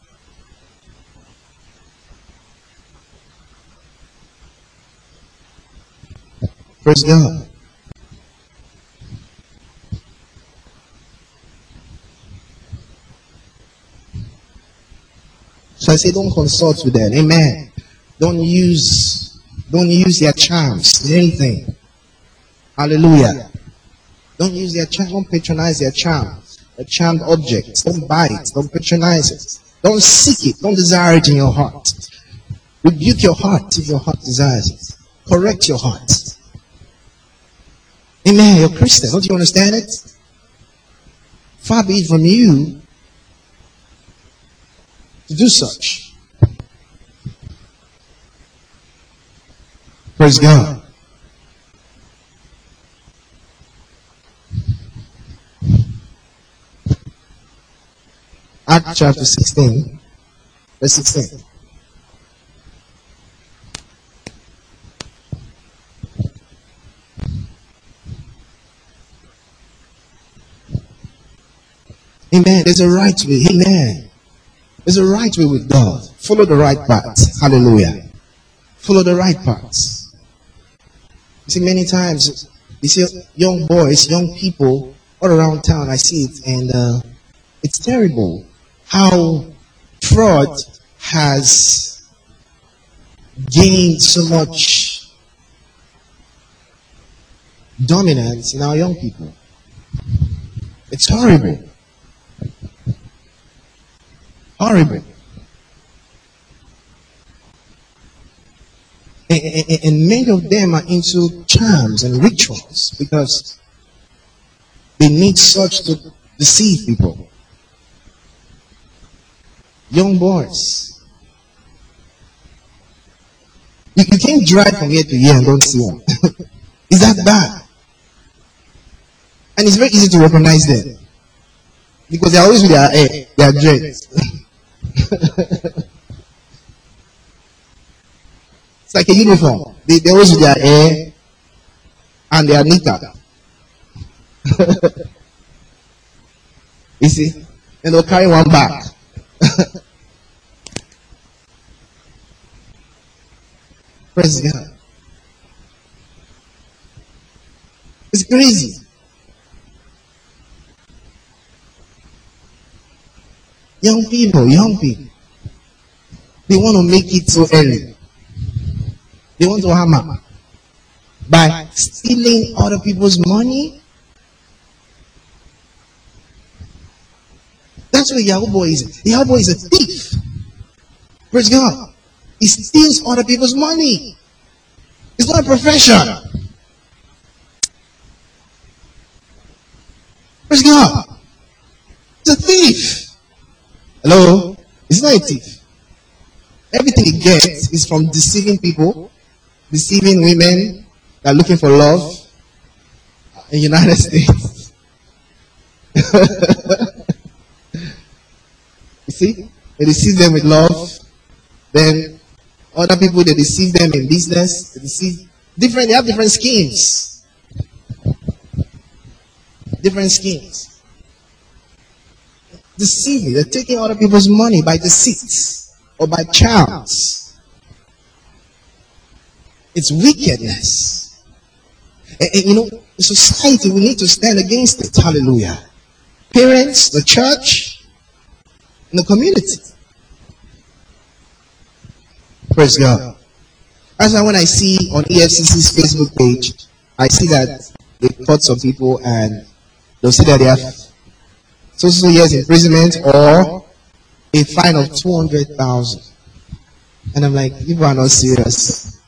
Praise God. So I say, don't consult with them. Amen. Don't use, don't use their charms, anything. Hallelujah. Don't use their charm. Don't patronize their charm. A charmed object. Don't buy it. Don't patronize it. Don't seek it. Don't desire it in your heart. Rebuke your heart if your heart desires it. Correct your heart. Amen. You're Christian. Don't you understand it? Far be it from you to do such. Praise God. Acts chapter 16, verse 16. Amen. There's a right way. Amen. There's a right way with God. Follow the right path. Hallelujah. Follow the right path. You see, many times, you see young boys, young people all around town. I see it, and uh, it's terrible how fraud has gained so much dominance in our young people. It's horrible. Horrible. And, and, and, many of them are into charms and rituals because they need such to deceive people young boys. You, you can't drive from here to here and don't see one. [laughs] Is that bad? And it's very easy to recognize them. Because they're always with their hair, their dreads. [laughs] it's like a uniform. They, they're always with their hair, and their knicker. [laughs] you see? And they'll carry one back. [laughs] Praise God. It's crazy. Young people, young people. They want to make it so early. They want to hammer by stealing other people's money. That's what Yahoo boy is. Yahoo boy is a thief. Praise God. He steals other people's money. It's not a profession. Praise God. It's a thief. Hello? It's not a thief. Everything he gets is from deceiving people, deceiving women that are looking for love in the United States. [laughs] They deceive them with love. Then other people, they deceive them in business. They deceive different, they have different schemes. Different schemes. Deceiving. They're taking other people's money by deceit or by chance. It's wickedness. And, and, you know, society, we need to stand against it. Hallelujah. Parents, the church, and the community. Praise God. That's why when I see on EFCC's Facebook page, I see that they caught some people and they'll see that they have so so years imprisonment or a fine of 200,000. And I'm like, you are not serious.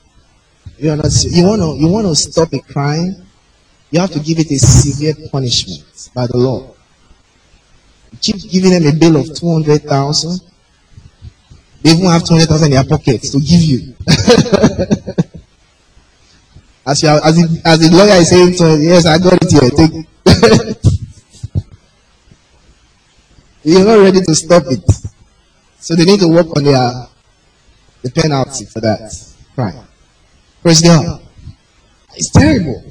You are not. You want to, you want to stop a crime? You have to give it a severe punishment by the law. Keep giving them a bill of 200,000. They even have 200,000 in their pockets to give you. [laughs] as, you as, the, as the lawyer is saying, yes, I got it here. Take. [laughs] You're not ready to stop it. So they need to work on their the penalty for that crime. Praise God. It's terrible.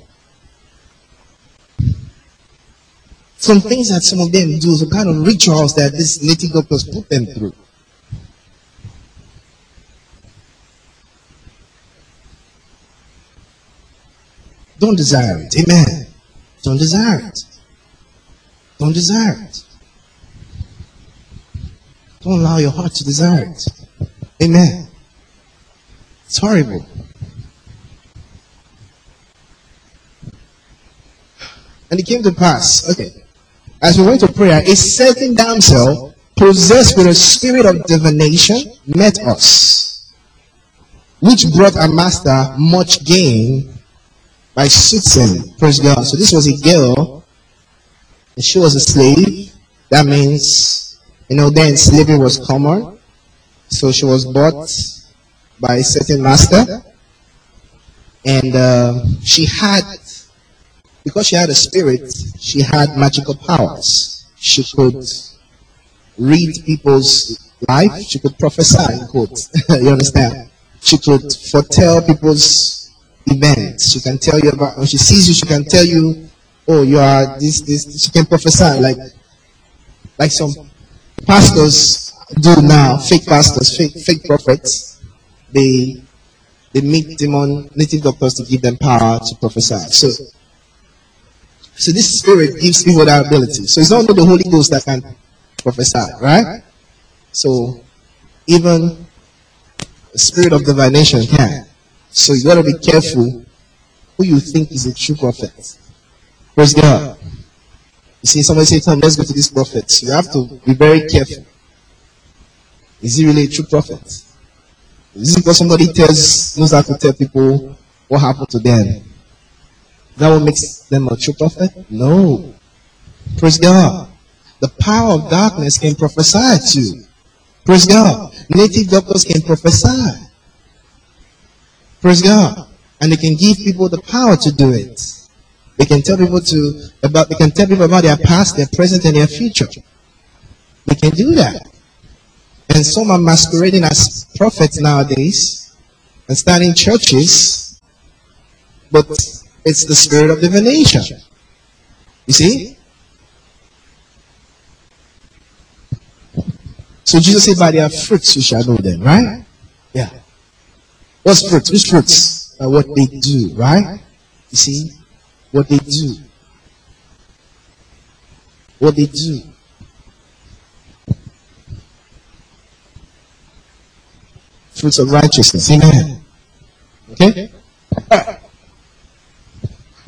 Some things that some of them do, some kind of rituals that these native doctors put them through. Don't desire it. Amen. Don't desire it. Don't desire it. Don't allow your heart to desire it. Amen. It's horrible. And it came to pass, okay, as we went to prayer, a certain damsel possessed with a spirit of divination met us, which brought our master much gain by soothsaying. Praise God. So this was a girl, and she was a slave. That means, you know, then slavery was common. So she was bought by a certain master. And uh, she had, because she had a spirit, she had magical powers. She could read people's life. She could prophesy, in quotes. [laughs] you understand? She could foretell people's events. She can tell you about, when she sees you, she can tell you, oh, you are this, this. She can prophesy like, like some pastors do now, fake pastors, fake, fake prophets, they, they meet demon, native doctors to give them power to prophesy. So, so this spirit gives people that ability. So it's not only the Holy Ghost that can prophesy, right? So even the spirit of divination can. So you gotta be careful who you think is a true prophet. Praise God. You see somebody say, Come, let's go to this prophet. You have to be very careful. Is he really a true prophet? Is it because somebody tells knows how to tell people what happened to them? That will make them a true prophet? No. Praise God. The power of darkness can prophesy to you. Praise God. Native doctors can prophesy. Praise God. And they can give people the power to do it. They can tell people to about they can tell people about their past, their present, and their future. They can do that. And some are masquerading as prophets nowadays and starting churches, but It's the spirit of divination. You see? So Jesus said, by their fruits you shall know them, right? Yeah. What's fruits? Which fruits? Uh, what they do, right? You see? What they do. What they do. Fruits of righteousness. Amen. Okay?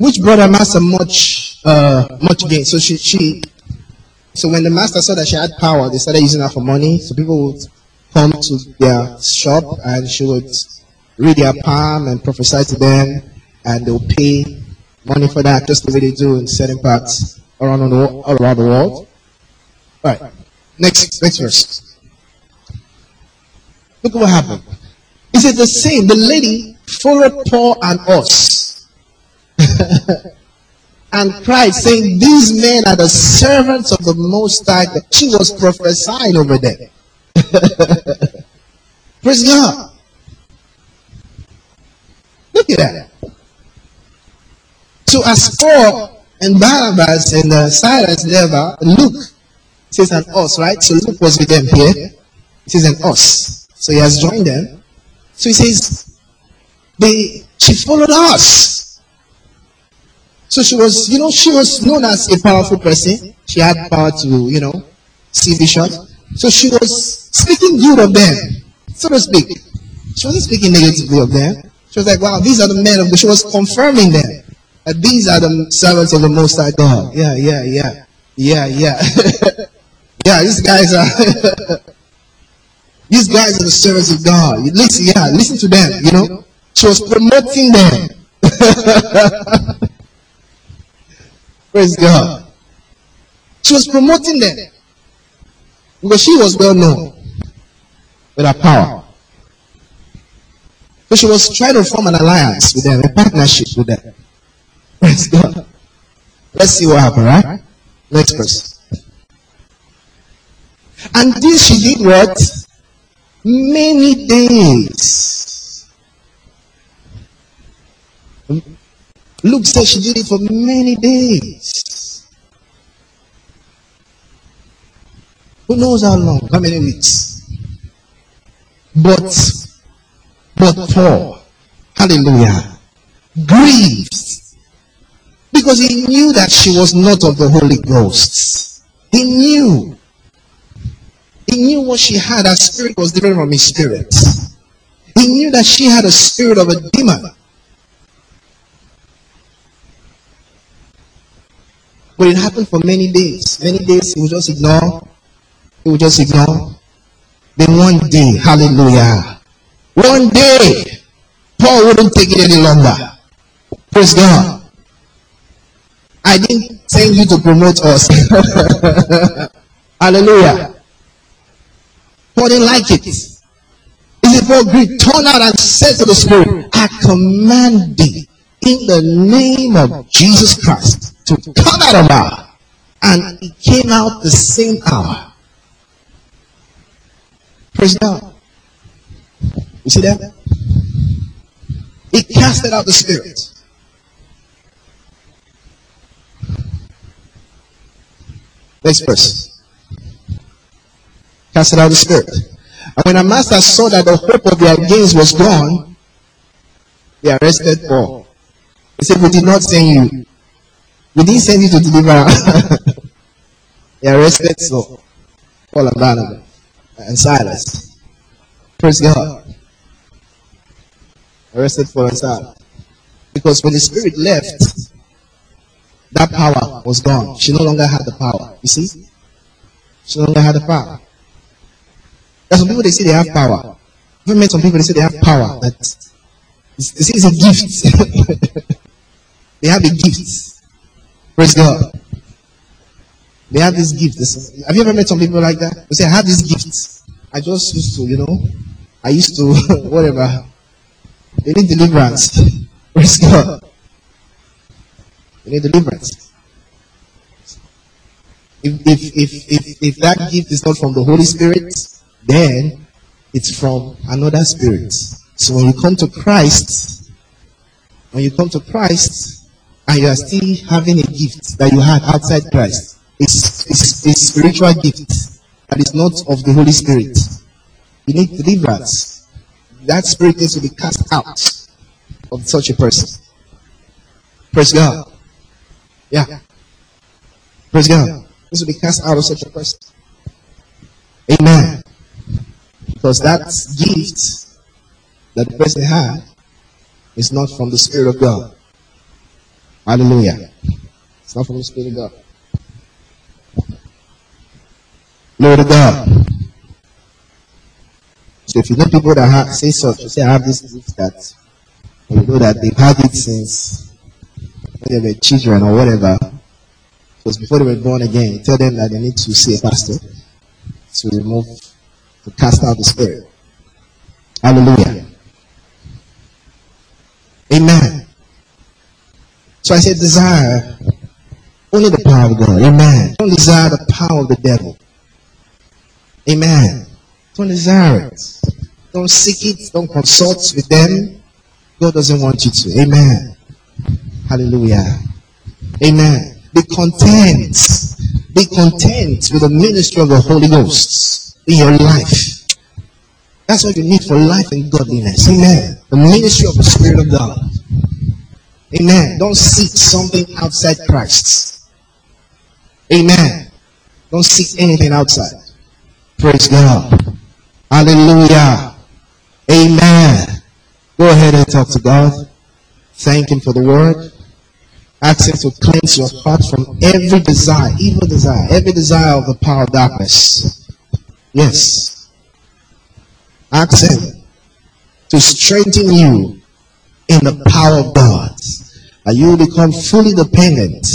Which brought her master much, uh, much gain. So she, she, so when the master saw that she had power, they started using her for money. So people would come to their shop and she would read their palm and prophesy to them and they'll pay money for that just the way they do in certain parts around the, all around the world. Alright. Next, next verse. Look at what happened. Is it the same? The lady followed Paul and us. And cried, saying, These men are the servants of the Most High. She was prophesying over them. [laughs] Praise God. Look at that. So as Paul and Barnabas and uh, Silas never, Luke says an us, right? So Luke was with them here. He says an us. So he has joined them. So he says, they, she followed us. So she was, you know, she was known as a powerful person. She had power to, you know, see visions. So she was speaking good of them, so to speak. She wasn't speaking negatively of them. She was like, wow, these are the men of God. She was confirming them. That these are the servants of the Most High God. Yeah, yeah, yeah. Yeah, yeah. [laughs] yeah, these guys are [laughs] These guys are the servants of God. Listen, yeah, listen to them, you know. She was promoting them. [laughs] Praise God. She was promoting them. Because she was well known with her power. So she was trying to form an alliance with them, a partnership with them. Praise God. Let's see what happened, right? Next verse. And this she did what? many days. Luke said she did it for many days. Who knows how long? How many weeks? But, but Paul, hallelujah, grieved because he knew that she was not of the Holy Ghost. He knew. He knew what she had. Her spirit was different from his spirit. He knew that she had a spirit of a demon. But it happened for many days. Many days he would just ignore. He would just ignore. Then one day, hallelujah. One day, Paul wouldn't take it any longer. Praise God. I didn't send you to promote us. [laughs] hallelujah. Paul didn't like it. Is it. He said, Paul agreed, turn out and said to the Spirit, I command thee in the name of Jesus Christ to come out of her. And it came out the same hour. Praise God. You see that? He casted out the spirit. Next verse casted out the spirit. And when the master saw that the hope of their gains was gone, they arrested Paul. He said, We did not send you. We didn't send you to deliver. they [laughs] arrested so Paul and Barnabas and Silas. Praise God. Arrested Paul and Silas. Because when the spirit left, that power was gone. She no longer had the power. You see? She no longer had the power. There's some people they say they have power. I've met some people they say they have power. That say it's a gift. [laughs] they have a gift. Praise God. They have this gift. Have you ever met some people like that? They say, I have this gift. I just used to, you know, I used to, [laughs] whatever. They need deliverance. [laughs] Praise God. They need deliverance. If, if, if, if, if that gift is not from the Holy Spirit, then it's from another spirit. So when you come to Christ, when you come to Christ, and you are still having a gift that you had outside Christ, it's, it's a spiritual gift that is not of the Holy Spirit. You need deliverance. That spirit needs to be cast out of such a person. Praise God. Yeah. Praise God. This will be cast out of such a person. Amen. Because that gift that the person had is not from the Spirit of God. Hallelujah. It's not from the Spirit of God. Glory to God. So if you know people that have, say such, say I have this gift that you know that they've had it since when they were children or whatever. Because before they were born again, tell them that they need to see a pastor to remove, to cast out the spirit. Hallelujah. Amen. So I said, desire only the power of God. Amen. Don't desire the power of the devil. Amen. Don't desire it. Don't seek it. Don't consult with them. God doesn't want you to. Amen. Hallelujah. Amen. Be content. Be content with the ministry of the Holy Ghost in your life. That's what you need for life and godliness. Amen. The ministry of the Spirit of God. Amen. Don't seek something outside Christ. Amen. Don't seek anything outside. Praise God. Hallelujah. Amen. Go ahead and talk to God. Thank Him for the word. Ask Him to cleanse your heart from every desire, evil desire, every desire of the power of darkness. Yes. Ask Him to strengthen you in the power of God. And you will become fully dependent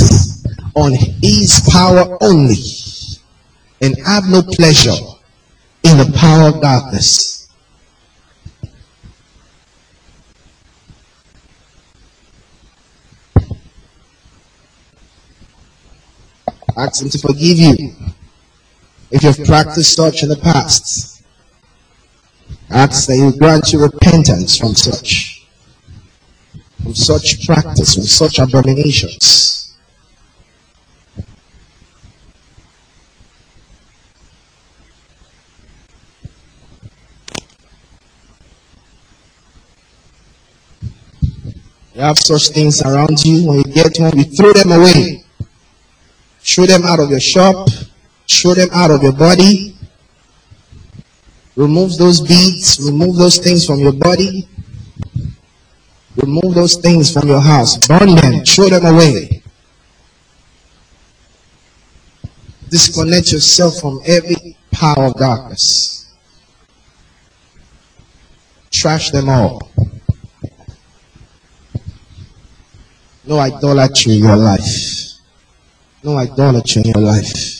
on His power only and have no pleasure in the power of darkness. Ask Him to forgive you if you've practiced such in the past. Ask that He grant you repentance from such, from such practice, with such abominations. You have such things around you. When you get home, you throw them away. Throw them out of your shop. Throw them out of your body. Remove those beads. Remove those things from your body. Remove those things from your house. Burn them. Throw them away. Disconnect yourself from every power of darkness. Trash them all. No idolatry in your life. No idolatry in your life.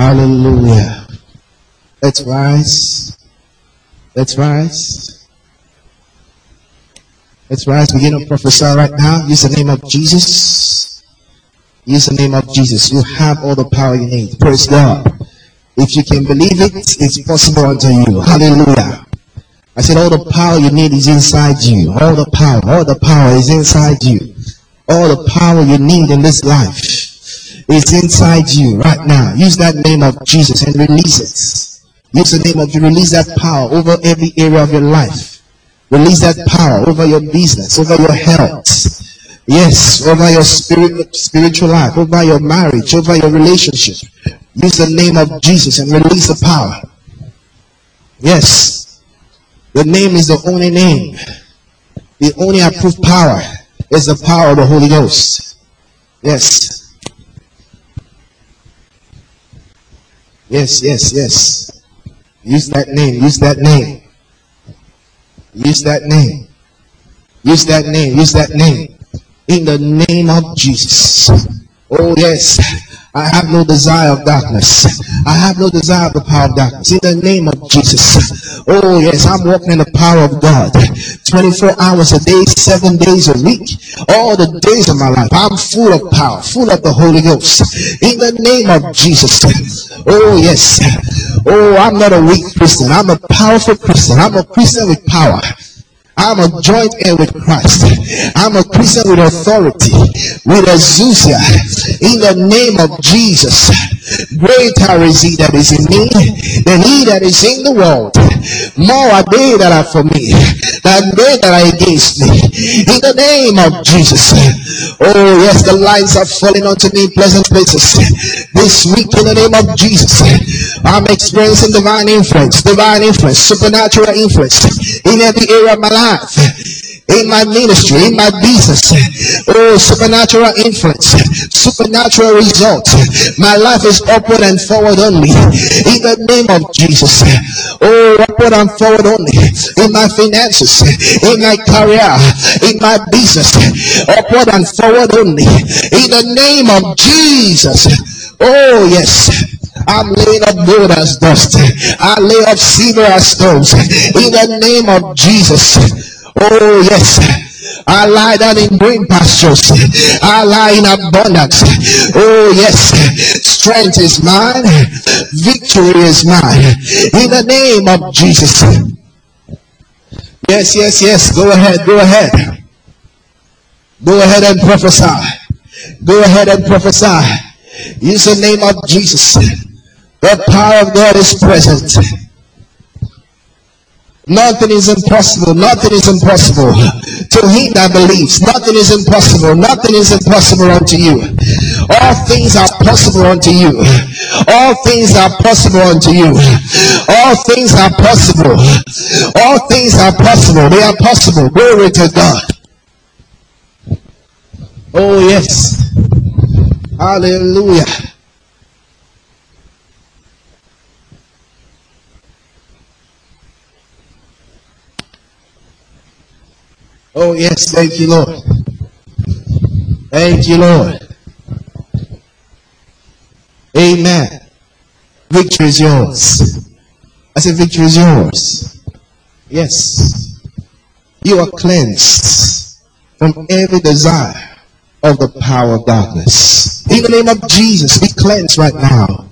Hallelujah. Let's rise. Let's rise. Let's rise. Begin to prophesy right now. Use the name of Jesus. Use the name of Jesus. You have all the power you need. Praise God. If you can believe it, it's possible unto you. Hallelujah. I said all the power you need is inside you. All the power, all the power is inside you. All the power you need in this life is inside you right now. Use that name of Jesus and release it. Use the name of you. Release that power over every area of your life. Release that power over your business, over your health. Yes, over your spirit, spiritual life, over your marriage, over your relationship. Use the name of Jesus and release the power. Yes. The name is the only name. The only approved power is the power of the Holy Ghost. Yes. Yes, yes, yes. Use that name. Use that name. Use that name. Use that name. Use that name. In the name of Jesus. Oh, yes. I have no desire of darkness. I have no desire of the power of darkness. In the name of Jesus. Oh yes, I'm walking in the power of God. 24 hours a day, 7 days a week. All the days of my life. I'm full of power, full of the Holy Ghost. In the name of Jesus. Oh yes. Oh, I'm not a weak Christian. I'm a powerful Christian. I'm a Christian with power. I'm a joint heir with Christ. I'm a Christian with authority, with exousia. In the name of Jesus, greater is he that is in me than he that is in the world. More are they that are for me than they that are against me. In the name of Jesus. Oh yes, the lines are falling onto me in pleasant places. This week in the name of Jesus, I'm experiencing divine influence, divine influence, supernatural influence in every area of my life in my ministry, in my business. Oh, supernatural influence, supernatural results. My life is upward and forward only. In the name of Jesus. Oh, upward and forward only. In my finances, in my career, in my business. Upward and forward only. In the name of Jesus. Oh, yes. I'm laying up gold as dust. I lay up silver as stones. In the name of Jesus. Oh, yes. I lie down in green pastures. I lie in abundance. Oh, yes. Strength is mine. Victory is mine. In the name of Jesus. Yes, yes, yes. Go ahead. Go ahead. Go ahead and prophesy. Go ahead and prophesy. Use the name of Jesus. The power of God is present. Nothing is impossible. Nothing is impossible to him that believes. Nothing is impossible. Nothing is impossible unto you. All things are possible unto you. All things are possible unto you. All things are possible. All things are possible. They are possible. Glory to God. Oh yes. Hallelujah. Oh, yes. Thank you, Lord. Thank you, Lord. Amen. Victory is yours. I said, victory is yours. Yes. You are cleansed from every desire of the power of darkness. In the name of Jesus, be cleansed right now.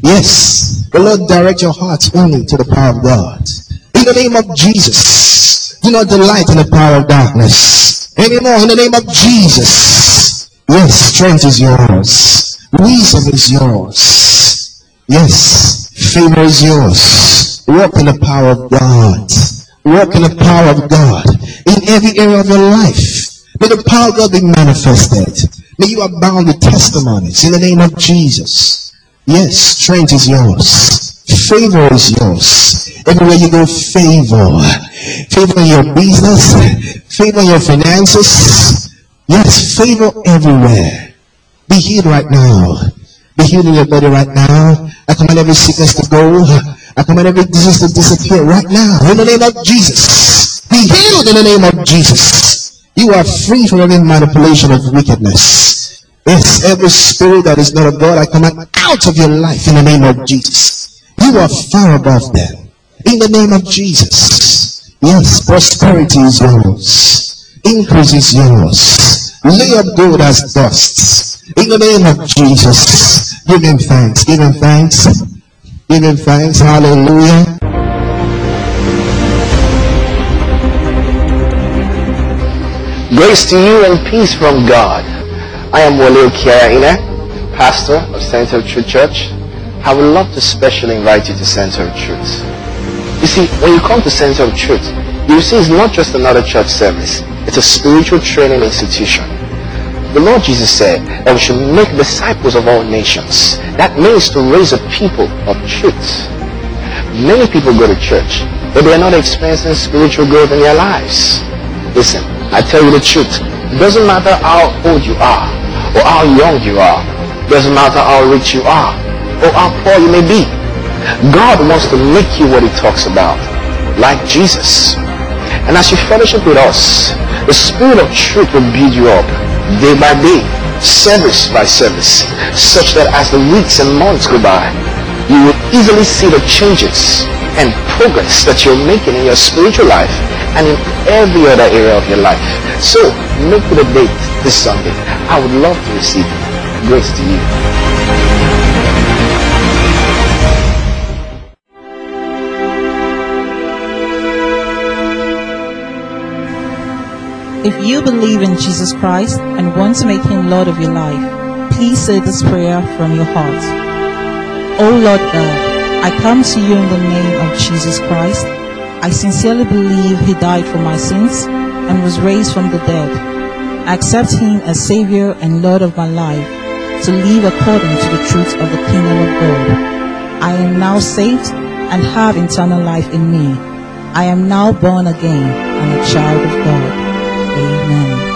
Yes. The Lord direct your hearts only to the power of God. In the name of Jesus, do not delight in the power of darkness anymore. In the name of Jesus. Yes, strength is yours. Wisdom is yours. Yes, favor is yours. Walk in the power of God. Walk in the power of God in every area of your life. May the power of God be manifested. May you abound with testimonies in the name of Jesus. Yes, strength is yours. Favor is yours. Everywhere you go, favor. Favor in your business. Favor in your finances. Yes, favor everywhere. Be healed right now. Be healed in your body right now. I command every sickness to go. I command every disease to disappear right now. In the name of Jesus. Be healed in the name of Jesus. You are free from any manipulation of wickedness. Yes, every spirit that is not of God, I command out of your life in the name of Jesus. You are far above them. In the name of Jesus. Yes, prosperity is yours. Increase is yours. Lay up gold as dust. In the name of Jesus. Give him thanks. Give him thanks. Give him thanks. Hallelujah. Grace to you and peace from God. I am Wole Kiaina, pastor of Center of Truth Church. I would love to specially invite you to Center of Truth. You see, when you come to Center of Truth, you see it's not just another church service. It's a spiritual training institution. The Lord Jesus said that we should make disciples of all nations. That means to raise a people of truth. Many people go to church, but they are not experiencing spiritual growth in their lives. Listen, I tell you the truth. It doesn't matter how old you are or how young you are. It doesn't matter how rich you are Oh, or how poor you may be. God wants to make you what he talks about, like Jesus. And as you fellowship with us, the Spirit of truth will build you up day by day service by service, such that as the weeks and months go by, you will easily see the changes and progress that you're making in your spiritual life and in every other area of your life. So, make it a date this Sunday. I would love to receive you. Grace to you. If you believe in Jesus Christ and want to make him Lord of your life, please say this prayer from your heart. O Lord God, I come to you in the name of Jesus Christ. I sincerely believe he died for my sins and was raised from the dead. I accept him as Savior and Lord of my life to live according to the truth of the kingdom of God. I am now saved and have eternal life in me. I am now born again and a child of God. Amen.